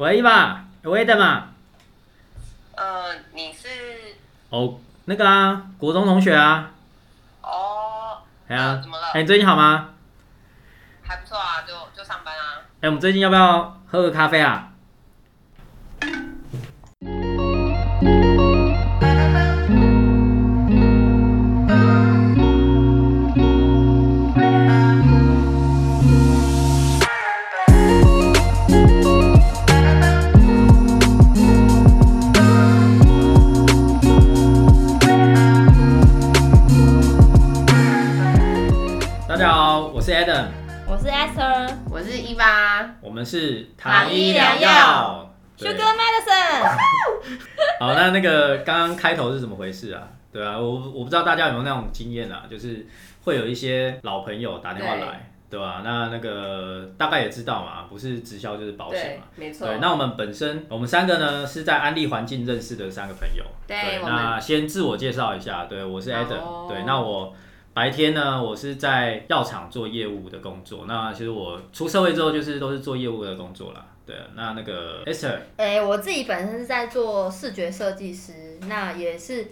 喂，伊娃，有 Adam 吗？呃，你是哦，那个啊，国中同学啊。哦，哎呀怎么了？哎，你最近好吗？还不错啊，就就上班啊。哎，我们最近要不要喝个咖啡啊？我是 Adam，我是 Esther，我是伊娃，我们是糖衣良药。对 Sugar Medicine。好，那那个刚刚开头是怎么回事啊？对啊，我我不知道大家有没有那种经验啊，就是会有一些老朋友打电话来，对。吧、那那个大概也知道嘛，不是直销就是保险嘛。没错。对，那我们本身我们三个呢是在安利环境认识的三个朋友。对我们那先自我介绍一下，对我是好 Adam，、哦对，那我白天呢我是在药厂做业务的工作，那其实我出社会之后就是都是做业务的工作啦。对，那那个 Esther，哎、我自己本身是在做视觉设计师，那也是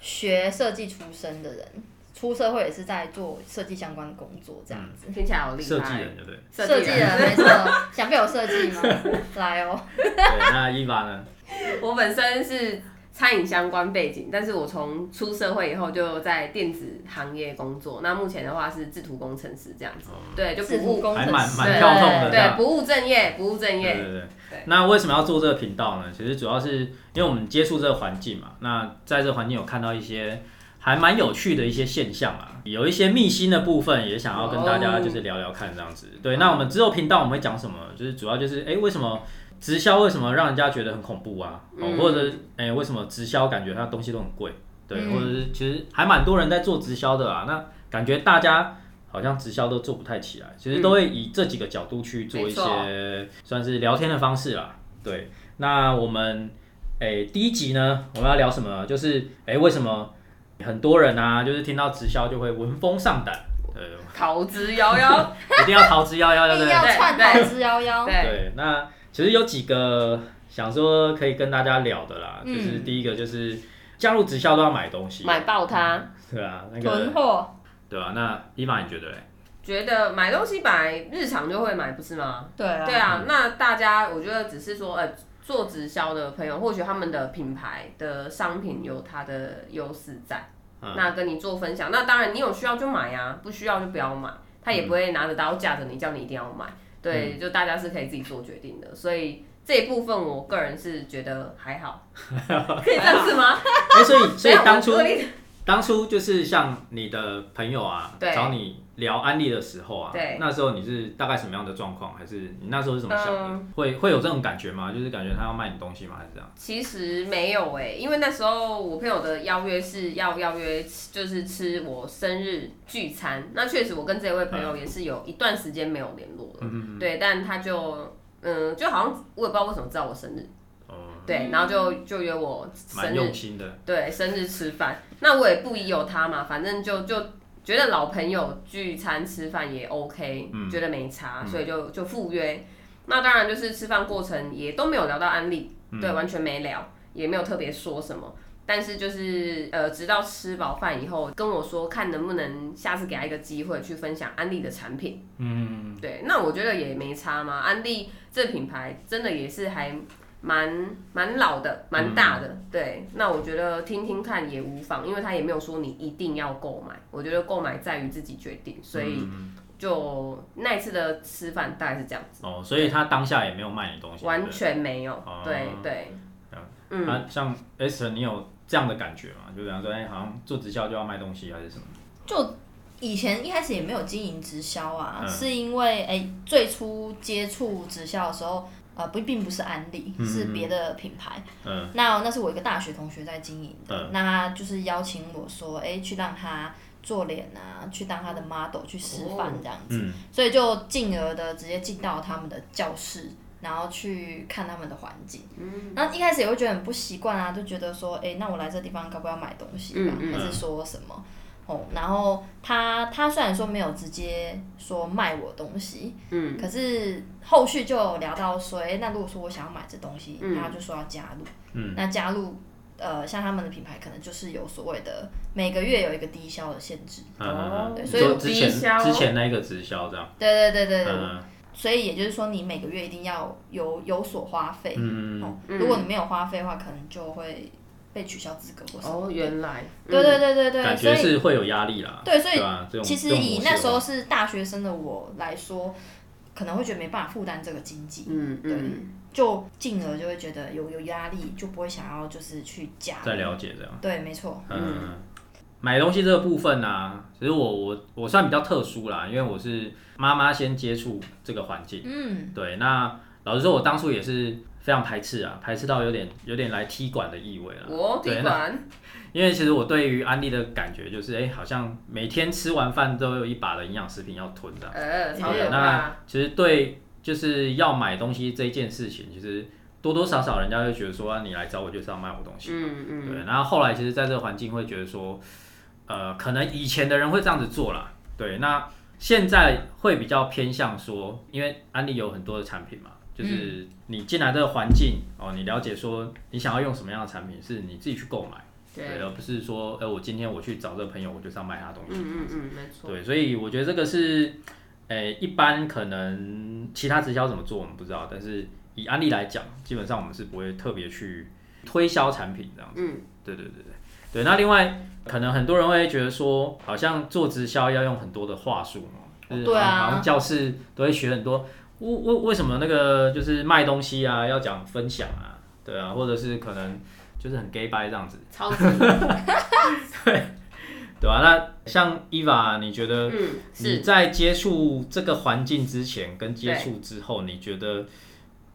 学设计出身的人，出社会也是在做设计相关的工作，这样子。听起来好厉害。设计人对不对？设计人没错，想被我设计吗？来哦，对，那伊娃呢？我本身是餐饮相关背景，但是我从出社会以后就在电子行业工作。那目前的话是制图工程师这样子，对，就不务还蛮程师，蛮跳动的对不务正业，不务正业。对对对对。那为什么要做这个频道呢？其实主要是因为我们接触这个环境嘛。那在这个环境有看到一些还蛮有趣的一些现象啊，有一些秘辛的部分也想要跟大家就是聊聊看这样子。对，那我们之后频道我们会讲什么？就是主要就是哎、诶为什么直销为什么让人家觉得很恐怖啊？哦，嗯或者哎、诶为什么直销感觉它东西都很贵？对，嗯或者是其实还蛮多人在做直销的啊。那感觉大家。好像直销都做不太起来，其实都会以这几个角度去做一些算是聊天的方式啦。对，那我们诶、第一集呢，我们要聊什么？就是诶、为什么很多人啊，就是听到直销就会闻风丧胆，对，逃之夭夭。一定要逃之夭夭，对不对？硬要对对串逃之夭夭。对，那其实有几个想说可以跟大家聊的啦，嗯就是第一个就是加入直销都要买东西，买爆它。对啊，那囤个货，对啊，那伊玛你觉得嘞？觉得买东西本来日常就会买，不是吗？对啊，对啊，那大家我觉得只是说，呃，做直销的朋友，或许他们的品牌的商品有它的优势在，嗯那跟你做分享。那当然，你有需要就买啊，不需要就不要买，他也不会拿着刀架着你，叫你一定要买。对，就大家是可以自己做决定的，所以这一部分我个人是觉得还好，可以这样子吗？哎、所以所以当初当初就是像你的朋友啊，对。找你聊安利的时候啊，对那时候你是大概什么样的状况？还是你那时候是怎么想的？嗯会会有这种感觉吗？就是感觉他要卖你东西吗？还是这样？其实没有哎、因为那时候我朋友的邀约是要邀约，就是吃我生日聚餐。那确实，我跟这位朋友也是有一段时间没有联络了。嗯嗯对，但他就嗯，就好像我也不知道为什么知道我生日，对，然后就就约我生蛮日用心的。对，生日吃饭，那我也不疑有他嘛，反正就就觉得老朋友聚餐吃饭也 OK，、嗯觉得没差，所以就就赴约。那当然就是吃饭过程也都没有聊到安利，嗯对，完全没聊，也没有特别说什么。但是就是呃，直到吃饱饭以后，跟我说看能不能下次给他一个机会去分享安利的产品。嗯，对，那我觉得也没差嘛。安利这品牌真的也是还蛮蛮老的，蛮大的。对，那我觉得听听看也无妨，因为他也没有说你一定要购买。我觉得购买在于自己决定，所以嗯就那一次的吃饭大概是这样子，哦，所以他当下也没有卖你东西，完全没有。哦对对，嗯，对。啊，像 Esther，你有这样的感觉吗？就比方说，哎，好像做直销就要卖东西，还是什么？就以前一开始也没有经营直销啊，嗯是因为哎、最初接触直销的时候，呃不并不是安利，嗯是别的品牌。嗯。那那是我一个大学同学在经营的，嗯。那他就是邀请我说，哎、去让他做脸啊，去当他的 model 去示范这样子，嗯。所以就进而的直接进到他们的教室。然后去看他们的环境，嗯。然后一开始也会觉得很不习惯啊，就觉得说，哎、那我来这地方该不要买东西吧，嗯嗯。还是说什么？哦，然后他他虽然说没有直接说卖我东西，嗯。可是后续就有聊到说，哎、那如果说我想要买这东西，嗯。他就说要加入，嗯。那加入。呃，像他们的品牌可能就是有所谓的每个月有一个低消的限制，哦对所以就之前低消。之前那一个直销这样，对对对对对，嗯所以也就是说你每个月一定要有有所花费，嗯嗯哦，嗯如果你没有花费的话，可能就会被取消资格或什么。哦，原来，对对对对对，感觉是会有压力啦，对，所以其实以那时候是大学生的我来说，可能会觉得没办法负担这个经济，嗯嗯，就进而就会觉得有有压力，就不会想要就是去加。再了解这样。对，没错。嗯，买东西这个部分呢、啊，其实我我我算比较特殊啦，因为我是妈妈先接触这个环境，嗯，对，那老实说，我当初也是非常排斥啊，排斥到有点有点来踢馆的意味了。我对那地管，因为其实我对于安利的感觉就是，哎、好像每天吃完饭都有一把的营养食品要吞这样。呃，超对可怕那，其实对就是要买东西这一件事情，其实多多少少人家会觉得说，啊、你来找我就是要卖我东西。嗯嗯，对，然后后来其实在这个环境会觉得说，呃，可能以前的人会这样子做啦，对，那现在会比较偏向说，因为安利有很多的产品嘛，就是你进来这个环境哦，你了解说你想要用什么样的产品，是你自己去购买，对，而不是说，呃，我今天我去找这个朋友，我就是要卖他东西，嗯嗯嗯，没错，对，所以我觉得这个是，诶、一般可能其他直销怎么做我们不知道，但是以安利来讲，基本上我们是不会特别去推销产品这样子。嗯，对对对对对。那另外，可能很多人会觉得说，好像做直销要用很多的话术哦，就是对啊好像教室都会学很多。为为为什么那个就是卖东西啊，要讲分享啊，对啊，或者是可能就是很 gay 掰这样子，超级，对吧、那像伊娃，你觉得嗯，你是，在接触这个环境之前跟接触之后，你觉得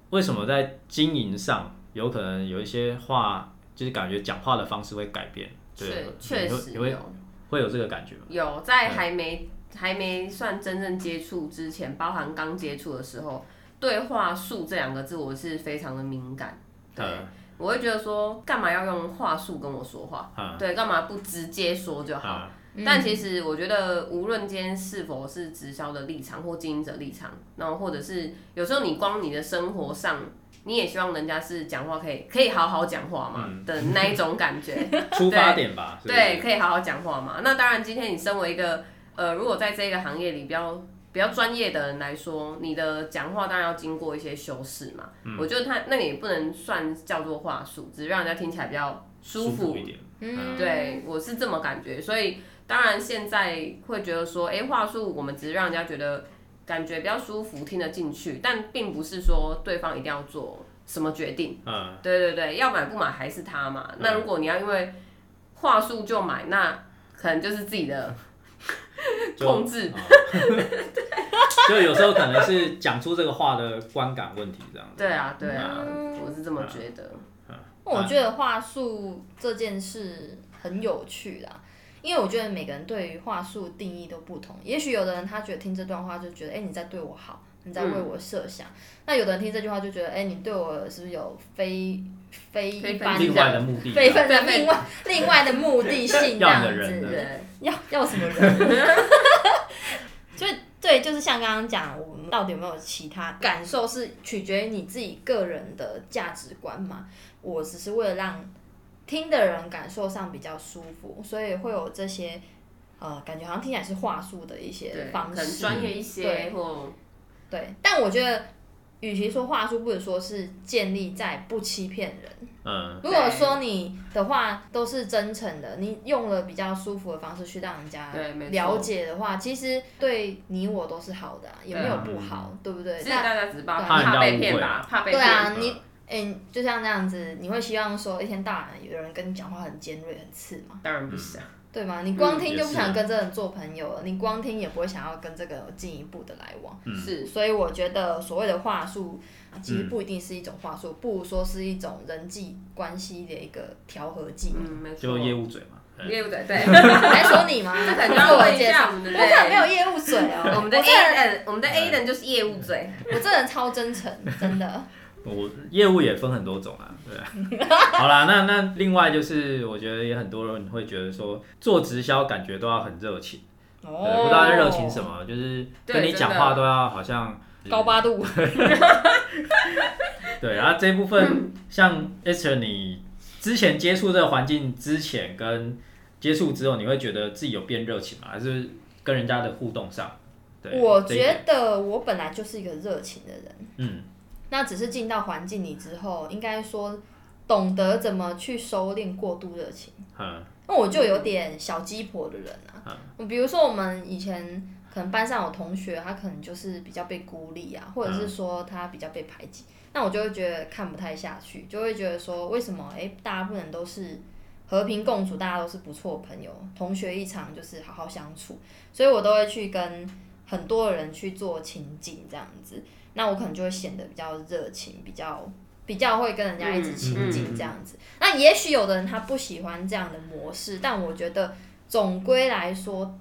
为什么在经营上有可能有一些话，就是感觉讲话的方式会改变？对确，确你会你会实有。会有这个感觉吗？有在还没还没算真正接触之前，包含刚接触的时候，对话术这两个字我是非常的敏感。对，嗯我会觉得说，干嘛要用话术跟我说话？嗯对，干嘛不直接说就好？嗯但其实我觉得，无论今天是否是直销的立场或经营者立场，然后或者是有时候你光你的生活上，你也希望人家是讲话可以可以好好讲话嘛、嗯的那一种感觉。出发点吧，对，可以好好讲话嘛。那当然，今天你身为一个呃，如果在这个行业里比较比较专业的人来说，你的讲话当然要经过一些修饰嘛。嗯我觉得他那个也不能算叫做话术，只是让人家听起来比较舒服。一点。嗯，对，我是这么感觉。所以当然现在会觉得说，哎、话术我们只是让人家觉得感觉比较舒服，听得进去，但并不是说对方一定要做什么决定。嗯，对对对，要买不买还是他嘛。那如果你要因为话术就买，那可能就是自己的就 控制。哦 就有时候可能是讲出这个话的观感问题这样子。对啊，对啊，嗯我是这么觉得。我觉得话术这件事很有趣啦，因为我觉得每个人对于话术定义都不同。也许有的人他觉得听这段话就觉得，哎、你在对我好，你在为我设想。那有的人听这句话就觉得，哎、你对我是不是有非非一般另外的目的，非分的另外另外的目的性这要样你的人子？要要什么人？就对，就是像刚刚讲，我们到底有没有其他感受，是取决于你自己个人的价值观嘛。我只是为了让听的人感受上比较舒服，所以会有这些呃，感觉好像听起来是话术的一些，方式。专业一些对或对，但我觉得，与其说话术，不如说是建立在不欺骗人。嗯，如果说你的话都是真诚的，你用了比较舒服的方式去让人家了解的话，其实对你我都是好的、啊，也没有不好，对不对？其实那大家只是怕被骗吧，怕被对啊，你哎、就像这样子，你会希望说一天到晚有人跟你讲话很尖锐、很刺吗？当然不想。对吗？你光听就不想跟这人做朋友了，你光听也不会想要跟这个有进一步的来往。嗯是，所以我觉得所谓的话术，啊其嗯实不一定是一种话术，不如说是一种人际关系的一个调和剂。嗯，没错。就业务嘴嘛。嗯业务嘴对，你在说你吗？这可能就自要问一我介绍。下我们的我可能没有对。业务嘴哦，我们的 A 人，我们的 A 人就是业务嘴。我这人超真诚，真的。我业务也分很多种啊，对啊。好啦，那那另外就是，我觉得也很多人会觉得说，做直销感觉都要很热情，对，不知道在热情什么，就是跟你讲话都要好像高八度，对，然后这部分像 Esther，你之前接触这个环境之前跟接触之后，你会觉得自己有变热情吗？还是跟人家的互动上？对，我觉得我本来就是一个热情的人，嗯那只是进到环境里之后，应该说懂得怎么去收敛过度热情。嗯那我就有点小鸡婆的人啊，比如说我们以前可能班上有同学，他可能就是比较被孤立啊，或者是说他比较被排挤，那我就会觉得看不太下去，就会觉得说为什么诶，大家不能都是和平共处，大家都是不错的朋友，同学一场就是好好相处，所以我都会去跟很多人去做情景这样子，那我可能就会显得比较热情，比较。比较会跟人家一直亲近这样子，那也许有的人他不喜欢这样的模式，但我觉得总归来说，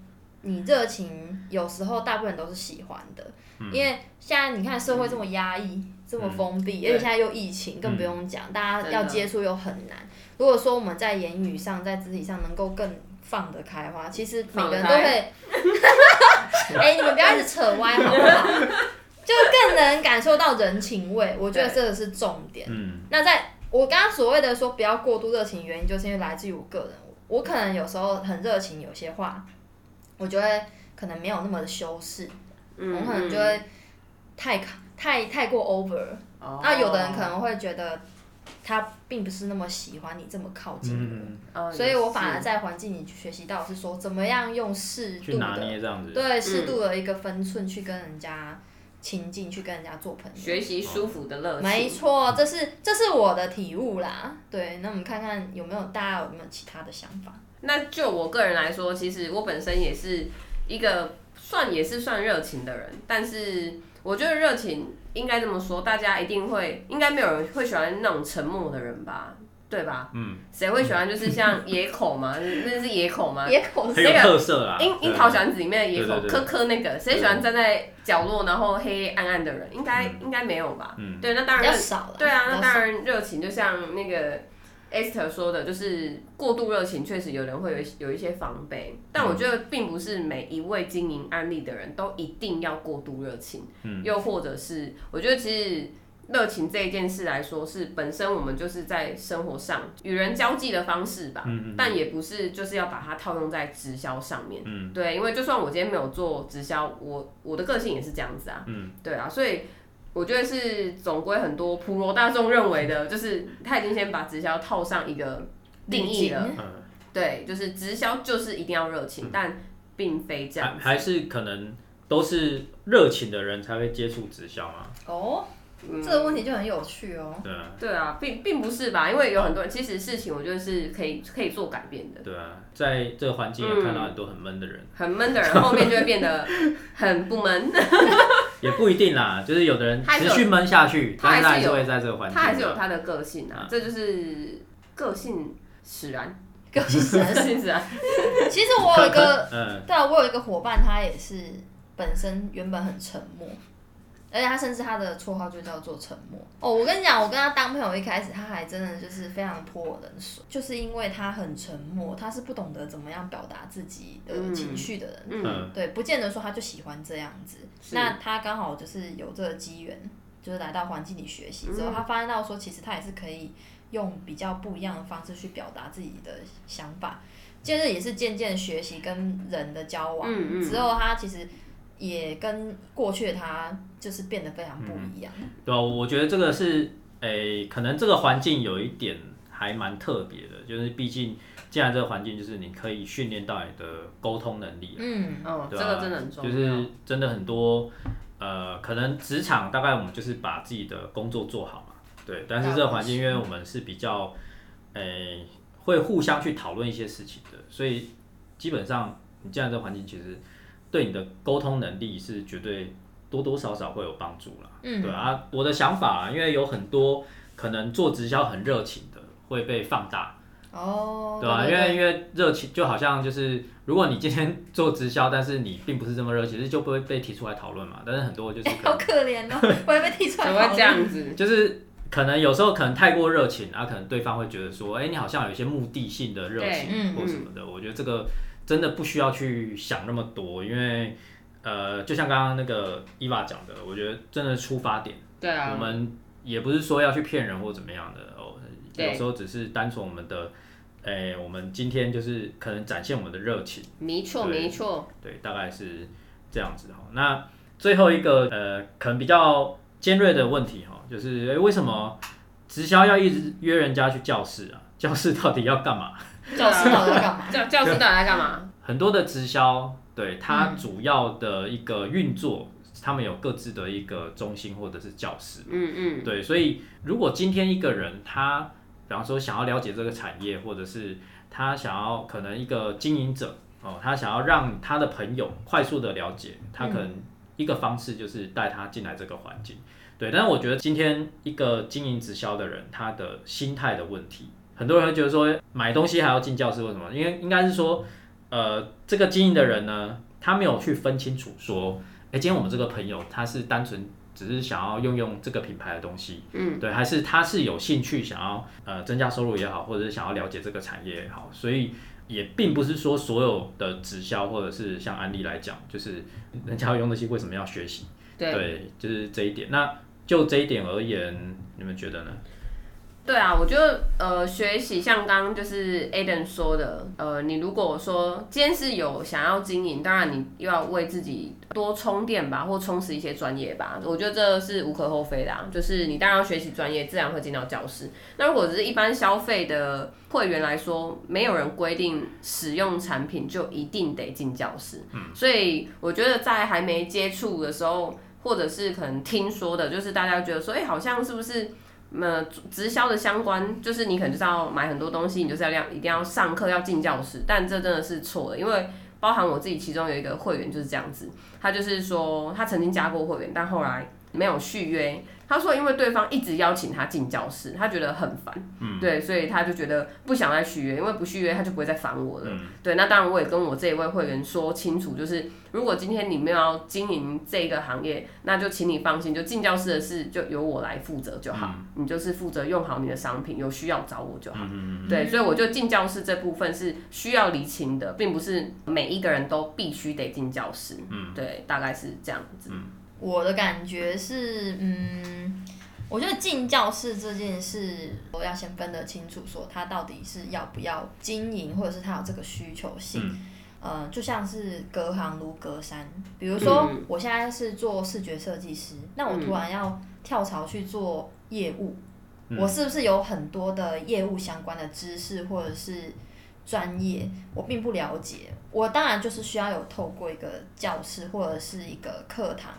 你热情有时候大部分都是喜欢的，因为现在你看社会这么压抑、这么封闭，而且现在又疫情，更不用讲，大家要接触又很难。如果说我们在言语上、在肢体上能够更放得开的话，其实每个人都会，哎、你们不要一直扯歪好不好？能感受到人情味，我觉得这个是重点。嗯那在我刚刚所谓的说不要过度热情，原因就是因为来自于我个人，我可能有时候很热情，有些话我觉得可能没有那么的修饰，嗯我可能就会太太太过 over。哦那有的人可能会觉得他并不是那么喜欢你这么靠近我，嗯，哦所以我反而在环境里学习到是说怎么样用适度去拿的捏这样子。对适度的一个分寸去跟人家亲近，去跟人家做朋友。学习舒服的乐趣。没错，这是这是我的体悟啦。对，那我们看看有没有大家有没有其他的想法？那就我个人来说，其实我本身也是一个算也是算热情的人，但是我觉得热情应该这么说，大家一定会，应该没有人会喜欢那种沉默的人吧，对吧？嗯，谁会喜欢就是像野口嘛？那是野口吗？野口很有特色啊。樱樱桃小丸子里面的野口对对对科科那个，谁喜欢站在角落然后黑黑暗暗的人？应该应该没有吧？嗯对，那当然比较少了。对啊，那当然热情就像那个 Esther 说的，就是过度热情，确实有人会有一有一些防备，但我觉得并不是每一位经营案例的人都一定要过度热情，嗯又或者是我觉得其实。热情这一件事来说，是本身我们就是在生活上与人交际的方式吧，嗯嗯但也不是就是要把它套用在直销上面。嗯对，因为就算我今天没有做直销，我我的个性也是这样子啊。嗯，对啊，所以我觉得是总归很多普罗大众认为的，就是他已经先把直销套上一个定义了嗯对，就是直销就是一定要热情，但并非这样。还还是可能都是热情的人才会接触直销嘛。哦，嗯这个问题就很有趣哦。对啊，对啊，并并不是吧？因为有很多人，其实事情我觉得是可以可以做改变的。对啊，在这个环境也看到很多很闷的人，很闷的人，后面就会变得很不闷。也不一定啦，就是有的人他还是有持续闷下去，他还是有他还是会在这个环境他上，还是有他的个性啊啊，这就是个性使然，个性使然个性使然。其实我有一个，嗯对啊，我有一个伙伴，他也是本身原本很沉默，而且他甚至他的绰号就叫做沉默。哦，我跟你讲，我跟他当朋友一开始，他还真的就是非常泼我冷水，就是因为他很沉默，他是不懂得怎么样表达自己的情绪的人。嗯，嗯对，不见得说他就喜欢这样子。是那他刚好就是有这个机缘，就是来到环境里学习之后，嗯他发现到说，其实他也是可以用比较不一样的方式去表达自己的想法。接着也是渐渐学习跟人的交往，嗯嗯之后他其实也跟过去的他就是变得非常不一样。对啊，我觉得这个是，诶、可能这个环境有一点还蛮特别的，就是毕竟进来这个环境就是你可以训练到你的沟通能力啊，嗯，哦，这个真的很重要。就是真的很多，呃，可能职场大概我们就是把自己的工作做好嘛，对。但是这个环境，因为我们是比较，诶、会互相去讨论一些事情的，所以基本上你进来这个环境，其实对你的沟通能力是绝对多多少少会有帮助啦。嗯对啊，我的想法啊，因为有很多可能做直销很热情的会被放大，哦，对吧、对因为因为热情就好像就是，如果你今天 做直销，但是你并不是这么热情，就不会被提出来讨论嘛。但是很多就是可好可怜哦，我还被提出来怎讨论。么会这样子？就是可能有时候可能太过热情，啊，可能对方会觉得说，哎、你好像有一些目的性的热情嗯或什么的。我觉得这个真的不需要去想那么多，因为呃，就像刚刚那个伊娃讲的，我觉得真的出发点，对啊，我们也不是说要去骗人或怎么样的哦，有时候只是单纯我们的，哎、我们今天就是可能展现我们的热情。没错对没错，对，大概是这样子哈。那最后一个呃，可能比较尖锐的问题哈，就是诶为什么直销要一直约人家去教室啊？教室到底要干嘛？教师到底在干嘛？教教师到底在干嘛？很多的直销，对它嗯主要的一个运作，他们有各自的一个中心或者是教室。嗯嗯，对，所以如果今天一个人他，比方说想要了解这个产业，或者是他想要可能一个经营者哦，他想要让他的朋友快速的了解，他可能一个方式就是带他进来这个环境。对，但是我觉得今天一个经营直销的人，他的心态的问题，很多人会觉得说买东西还要进教室，为什么？因为应该是说，呃，这个经营的人呢，他没有去分清楚说，哎，今天我们这个朋友他是单纯只是想要用用这个品牌的东西，嗯，对，还是他是有兴趣想要呃增加收入也好，或者是想要了解这个产业也好，所以也并不是说所有的直销或者是像安利来讲，就是人家要用东西为什么要学习？对就是这一点。那就这一点而言，你们觉得呢？对啊，我觉得呃，学习像刚刚就是 Aden 说的，呃，你如果说今天是有想要经营，当然你又要为自己多充电吧，或充实一些专业吧，我觉得这是无可厚非的、啊。就是你当然要学习专业，自然会进到教室。那如果只是一般消费的会员来说，没有人规定使用产品就一定得进教室，所以我觉得在还没接触的时候，或者是可能听说的，就是大家觉得说，哎、好像是不是？那直销的相关，就是你可能就是要买很多东西，你就是要量一定要上课要进教室，但这真的是错的，因为包含我自己其中有一个会员就是这样子，他就是说他曾经加过会员，但后来没有续约。他说，因为对方一直邀请他进教室，他觉得很烦，嗯对，所以他就觉得不想再续约，因为不续约他就不会再烦我了。嗯对，那当然我也跟我这一位会员说清楚，就是如果今天你没有要经营这个行业，那就请你放心，就进教室的事就由我来负责就好，你就是负责用好你的商品，有需要找我就好。嗯对，所以我就进教室这部分是需要厘清的，并不是每一个人都必须得进教室。嗯，对，大概是这样子。我的感觉是，嗯，我觉得进教室这件事，我要先分得清楚，说他到底是要不要经营，或者是他有这个需求性。嗯。呃，就像是隔行如隔山，比如说、嗯我现在是做视觉设计师，那我突然要跳槽去做业务，嗯。我是不是有很多的业务相关的知识或者是专业，我并不了解。我当然就是需要有透过一个教室或者是一个课堂，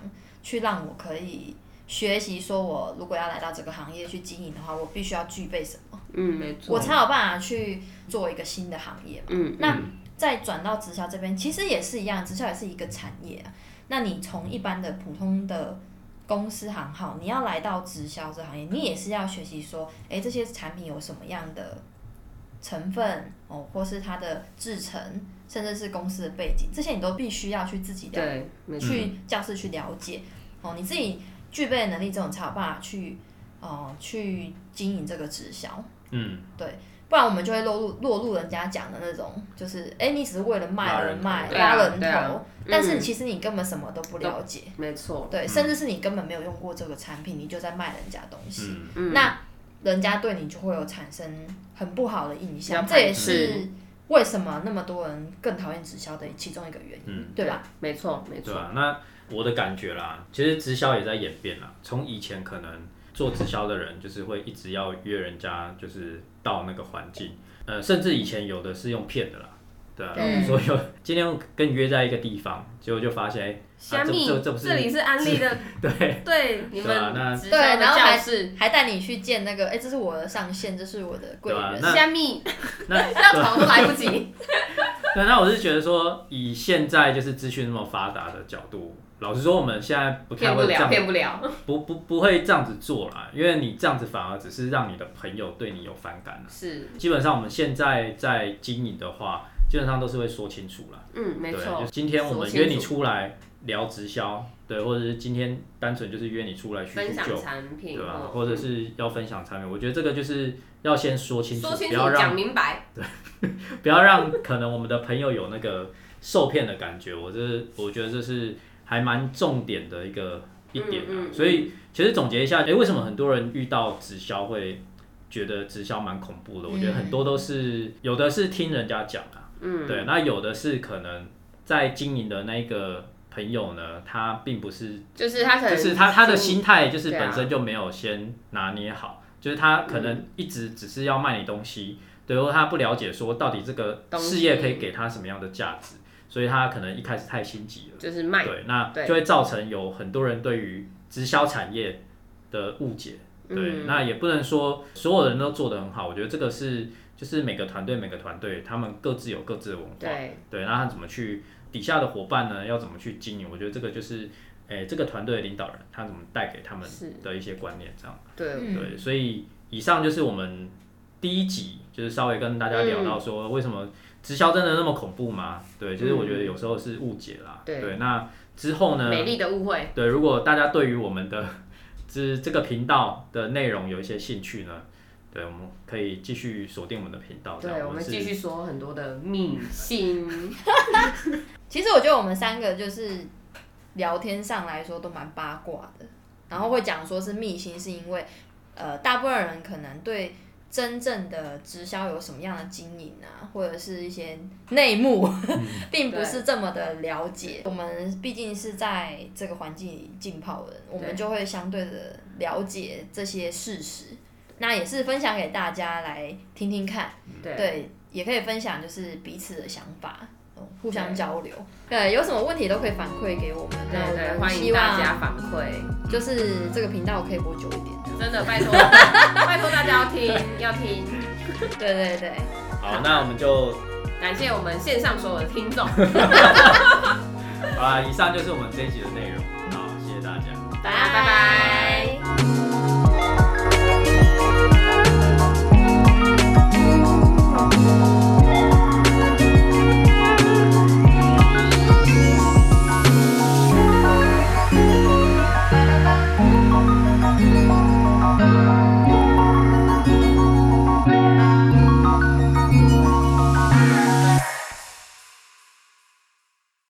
去让我可以学习，说我如果要来到这个行业去经营的话，我必须要具备什么，嗯，没错。我才有办法去做一个新的行业嘛。嗯，那再转到直销这边，其实也是一样，直销也是一个产业啊。那你从一般的普通的公司行号，你要来到直销这行业，你也是要学习说，诶，这些产品有什么样的成分哦，或是它的制成，甚至是公司的背景，这些你都必须要去自己了对，没错。去教室去了解。哦，你自己具备的能力，这种才有办法去哦去经营这个直销。嗯，对不然我们就会落入落入人家讲的那种，就是哎、诶你只是为了卖而卖，拉人头，但是嗯其实你根本什么都不了解，没错。对，甚至是你根本没有用过这个产品，你就在卖人家东西，嗯。嗯，那人家对你就会有产生很不好的印象，这也是为什么那么多人更讨厌直销的其中一个原因，嗯，对吧？没错，没错。那我的感觉啦，其实直销也在演变啦。从以前可能做直销的人，就是会一直要约人家，就是到那个环境，呃，甚至以前有的是用骗的啦。对啊，嗯所以有今天跟你约在一个地方，结果就发现，哎、啊、这虾米，这这不是这里是安利的，对。对你对啊那们直对的然后还教室，还带你去见那个，哎、这是我的上线，这是我的贵人，对啊那虾米 那 要逃都来不及。对，那我是觉得说，以现在就是资讯那么发达的角度，老实说，我们现在不太骗不了，会这样骗不了。不不不会这样子做啦，因为你这样子反而只是让你的朋友对你有反感啦是，基本上我们现在在经营的话，基本上都是会说清楚了。嗯，没对，错就。今天我们约你出来，聊直销，对，或者是今天单纯就是约你出来叙分享产品，对吧、嗯或者是要分享产品，我觉得这个就是要先说清楚，清楚不要让讲明白，对不要让可能我们的朋友有那个受骗的感觉，我这是我觉得这是还蛮重点的一个一点啊。嗯嗯嗯所以其实总结一下，诶，为什么很多人遇到直销会觉得直销蛮恐怖的？我觉得很多都是有的是听人家讲啊，嗯，对，那有的是可能在经营的那个朋友呢，他并不是就是他可能就是他他的心态就是本身就没有先拿捏好，就是他可嗯。能一直只是要卖你东西，对，或他不了解说到底这个事业可以给他什么样的价值，所以他可能一开始太心急了，就是卖，对，那就会造成有很多人对于直销产业的误解，对，嗯。那也不能说所有人都做得很好，我觉得这个是就是每个团队每个团队他们各自有各自的文化，对，对，那他怎么去底下的伙伴呢？要怎么去经营？我觉得这个就是，诶、这个团队的领导人他怎么带给他们的一些观念，这样。对，嗯对，所以以上就是我们第一集，就是稍微跟大家聊到说，为什么直销真的那么恐怖吗？对，就是我觉得有时候是误解啦。对那之后呢？美丽的误会，对，如果大家对于我们的 这这个频道的内容有一些兴趣呢，对，我们可以继续锁定我们的频道。对，我们继续说很多的秘辛，其实我觉得我们三个就是聊天上来说都蛮八卦的，然后会讲说是秘辛，是因为呃，大部分人可能对真正的直销有什么样的经营啊，或者是一些内幕，并不是这么的了解。我们毕竟是在这个环境里浸泡的人，我们就会相对的了解这些事实。那也是分享给大家来听听看，对，对，也可以分享就是彼此的想法，嗯互相交流。对，有什么问题都可以反馈给我们。那对对，欢希迎大家反馈，就是这个频道可以播久一点。真的 拜托 拜托大家要听要听，对对对，好，那我们就感谢我们线上所有的听众，好啦，以上就是我们这一集的内容。好，谢谢大家。拜拜。